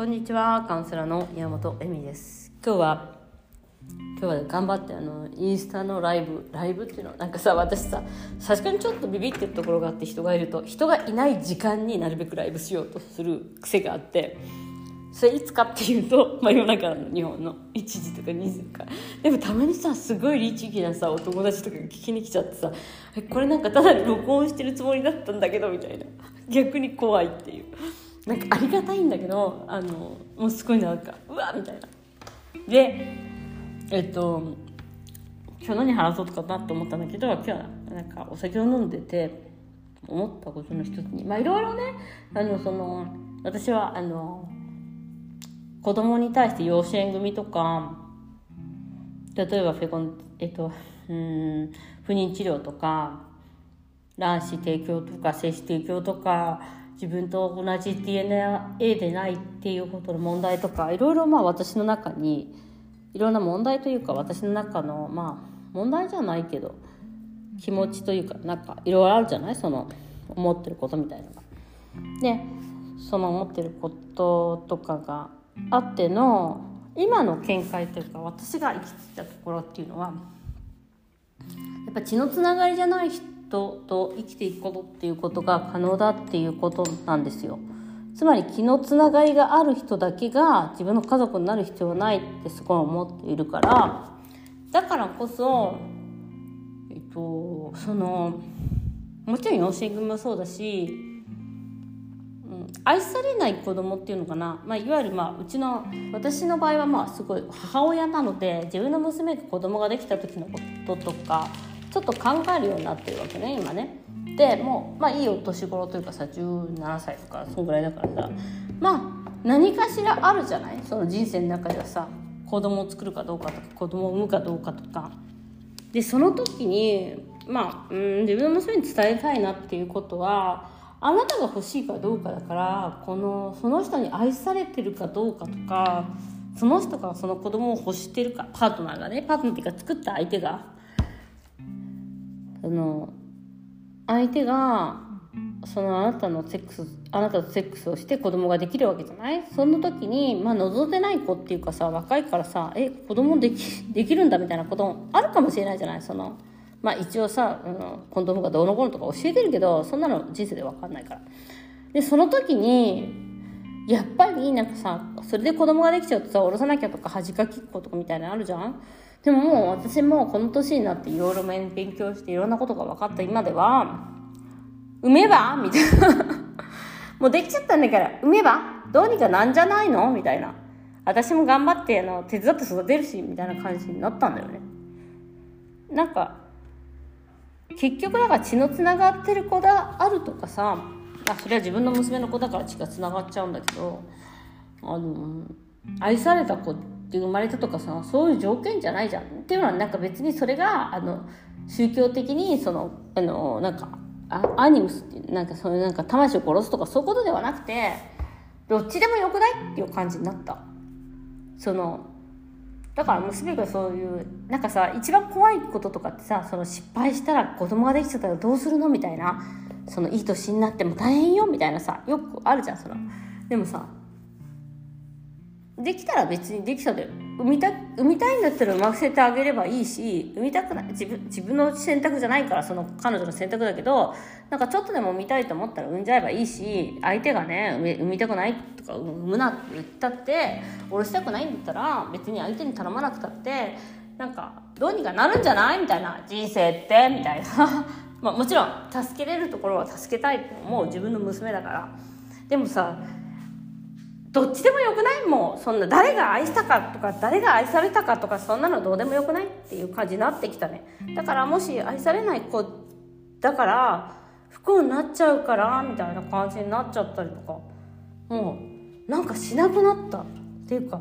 こんにちはカウンセラーの宮本恵美です。今日は今日は頑張ってあのインスタのライブライブっていうのなんかさ私さ確かにちょっとビビってるところがあって人がいると人がいない時間になるべくライブしようとする癖があってそれいつかっていうと、まあ、夜中の日本の1時とか2時とか。でもたまにさすごい律儀なさお友達とかが聞きに来ちゃってさこれなんかただ録音してるつもりだったんだけどみたいな。逆に怖いっていう。なんかありがたいんだけどあのもうすごいなんかうわみたいな。でえっと今日何話そうとかなと思ったんだけど今日はなんかお酒を飲んでて思ったことの一つにまあいろいろねあのその私はあの子供に対して養子縁組とか例えばフェコン、えっと、うん不妊治療とか卵子提供とか精子提供とか自分と同じ DNA でないっていうことの問題とかいろいろまあ私の中にいろんな問題というか私の中のまあ問題じゃないけど気持ちというかなんかいろいろあるじゃない？その思ってることみたいなのが。でその思ってることとかがあっての今の見解というか私が生きてたところっていうのはやっぱ血のつながりじゃない人人と生きていくことっていうことが可能だっていうことなんですよ。つまり気のつながりがある人だけが自分の家族になる必要はないってすごい思っているからだからこそえっとそのもちろん養子縁組もそうだしうん愛されない子供っていうのかな、まあ、いわゆる、まあ、うちの私の場合はまあすごい母親なので自分の娘が子供ができた時のこととかちょっと考えるようになってるわけね今ね。でもうまあいいお年頃というかさ17歳とかそんぐらいだからさまあ何かしらあるじゃない？その人生の中ではさ子供を作るかどうかとか子供を産むかどうかとか。でその時にまあ、うん、自分の娘に伝えたいなっていうことはあなたが欲しいかどうかだからこのその人に愛されてるかどうかとかその人がその子供を欲してるかパートナーがねパートナーっていうか作った相手があの相手がそのあなたのセックスあなたとセックスをして子供ができるわけじゃない？その時にまあ望んでない子っていうかさ若いからさえ子供できできるんだみたいなこともあるかもしれないじゃない？そのまあ一応さ、うん、コンドームがどうのこうのとか教えてるけどそんなの人生で分かんないから。でその時にやっぱりなんかさそれで子供ができちゃうとさ下ろさなきゃとか恥かきっことかみたいなのあるじゃん？でももう私もこの年になっていろいろ勉強していろんなことが分かった今では産めば？みたいな。もうできちゃったんだから。産めば？どうにかなんじゃないの？みたいな。私も頑張ってあの手伝って育てるしみたいな感じになったんだよね。なんか結局だから血のつながってる子があるとかさあそれは自分の娘の子だから血がつながっちゃうんだけどあの愛された子っって生まれたとかさそういう条件じゃないじゃん。っていうのはなんか別にそれがあの宗教的にそのあのなんかあアニムスっていうなんかそういうなんか魂を殺すとかそういうことではなくてどっちでもよくないっていう感じになった。そのだから娘がそういうなんかさ一番怖いこととかってさその失敗したら子供ができちゃったらどうするのみたいなそのいい年になっても大変よみたいなさよくあるじゃんその。でもさできたら別にできたで産みた産みたいんだったら産ませてあげればいいし産みたくない自分自分の選択じゃないからその彼女の選択だけどなんかちょっとでも産みたいと思ったら産んじゃえばいいし相手がね産みたくないとか産むなって言ったって下ろしたくないんだったら別に相手に頼まなくたってなんかどうにかなるんじゃない？みたいな人生って？みたいな。まあもちろん助けれるところは助けたいと思う。自分の娘だから。でもさどっちでもよくないもうそんな誰が愛したかとか誰が愛されたかとかそんなのどうでもよくないっていう感じになってきたね。だからもし愛されない子だから不幸になっちゃうからみたいな感じになっちゃったりとか。もうなんかしなくなったっていうか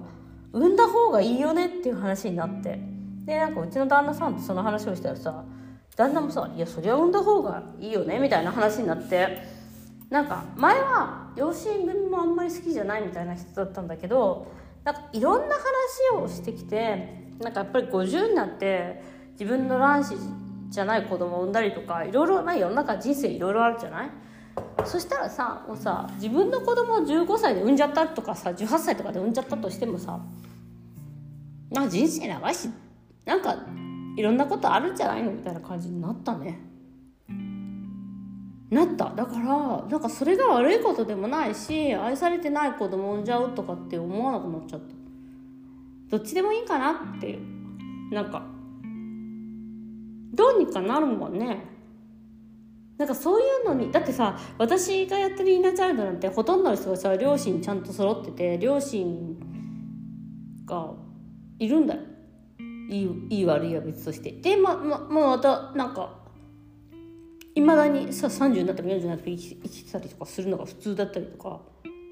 産んだ方がいいよねっていう話になって。でなんかうちの旦那さんとその話をしたらさ旦那もさ「いやそりゃ産んだ方がいいよね」みたいな話になって。なんか前は養子縁組もあんまり好きじゃないみたいな人だったんだけどなんかいろんな話をしてきてなんかやっぱり50になって自分の卵子じゃない子供を産んだりとかいろいろ、まあ、世の中人生いろいろあるじゃない？そしたらさもうさ自分の子供を15歳で産んじゃったとかさ18歳とかで産んじゃったとしてもさなんか人生長いしなんかいろんなことあるんじゃないの？みたいな感じになったね。なった。だからなんかそれが悪いことでもないし愛されてない子供産んじゃうとかって思わなくなっちゃった。どっちでもいいかなっていう。なんかどうにかなるもんね。なんかそういうのにだってさ私がやってるインナーチャイルドなんてほとんどの人がさ両親ちゃんと揃ってて両親がいるんだよ。いいいい悪いは別として。でままもまたなんかいまだにさ30になっても40になっても生きてたりとかするのが普通だったりとか、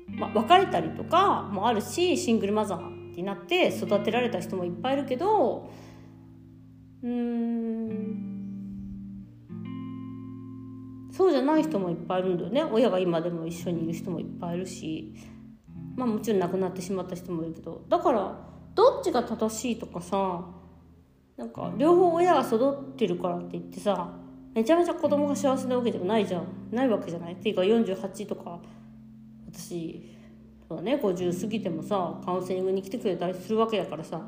まあ、別れたりとかもあるしシングルマザーになって育てられた人もいっぱいいるけどうーんそうじゃない人もいっぱいいるんだよね。親が今でも一緒にいる人もいっぱいいるしまあもちろん亡くなってしまった人もいるけどだからどっちが正しいとかさなんか両方親が育ってるからって言ってさめちゃめちゃ子供が幸せなわけでもないじゃん。ないわけじゃない。っていうか48とか。私そうだね。50過ぎてもさカウンセリングに来てくれたりするわけだからさ。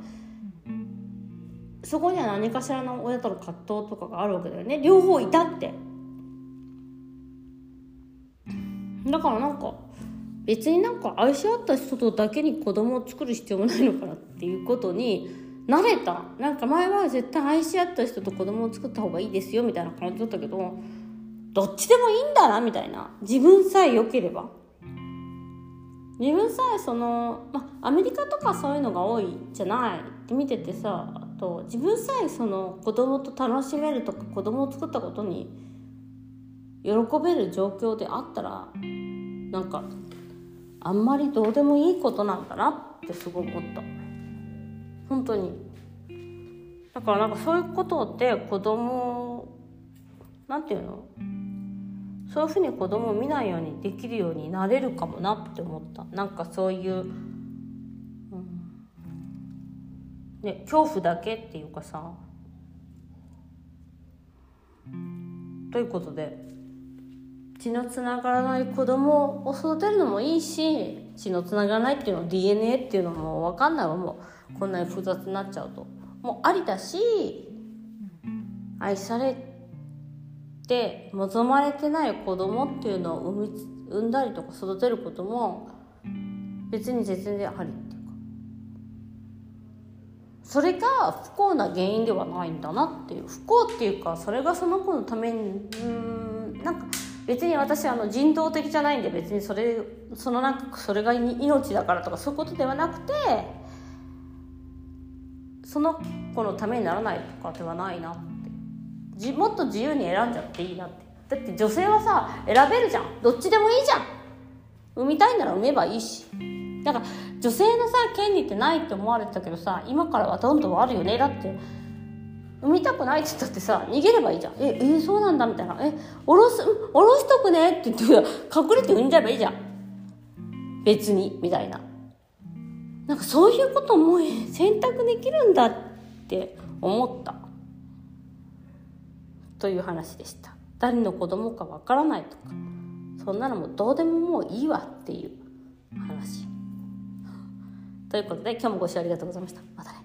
そこには何かしらの親との葛藤とかがあるわけだよね。両方いたって。だからなんか別になんか愛し合った人とだけに子供を作る必要もないのかなっていうことに慣れた？なんか前は絶対愛し合った人と子供を作った方がいいですよみたいな感じだったけどどっちでもいいんだなみたいな。自分さえ良ければ。自分さえその、ま、アメリカとかそういうのが多いじゃないって見ててさあと自分さえその子供と楽しめるとか子供を作ったことに喜べる状況であったらなんかあんまりどうでもいいことなんだなってすごい思った。本当に。だからなんかそういうことで子供なんていうの？そういうふうに子供を見ないようにできるようになれるかもなって思った。なんかそういう、うん。ね、恐怖だけっていうかさ。ということで血のつながらない子供を育てるのもいいし血のつながらないっていうの DNA っていうのも分かんない。わもうこんなに複雑になっちゃうと。もうありだし愛されて望まれてない子供っていうのを産み産んだりとか育てることも別に全然ありっていうか。それが不幸な原因ではないんだなっていう。不幸っていうかそれがその子のためにうんなんか別に私あの人道的じゃないんで別にそれそのなんかそれが命だからとかそういうことではなくてその子のためにならないとかではないなって。もっと自由に選んじゃっていいなって。だって女性はさ選べるじゃん。どっちでもいいじゃん。産みたいなら産めばいいし。だから女性のさ権利ってないって思われてたけどさ今からはどんどんあるよね。だって産みたくないって言ったってさ逃げればいいじゃん。ええー、そうなんだみたいな。えおろすおろしとくねって言って隠れて産んじゃえばいいじゃん。別にみたいな。なんかそういうことも選択できるんだって思った。という話でした。誰の子供かわからないとか。そんなのもどうでももういいわっていう話。ということで今日もご視聴ありがとうございました。またね。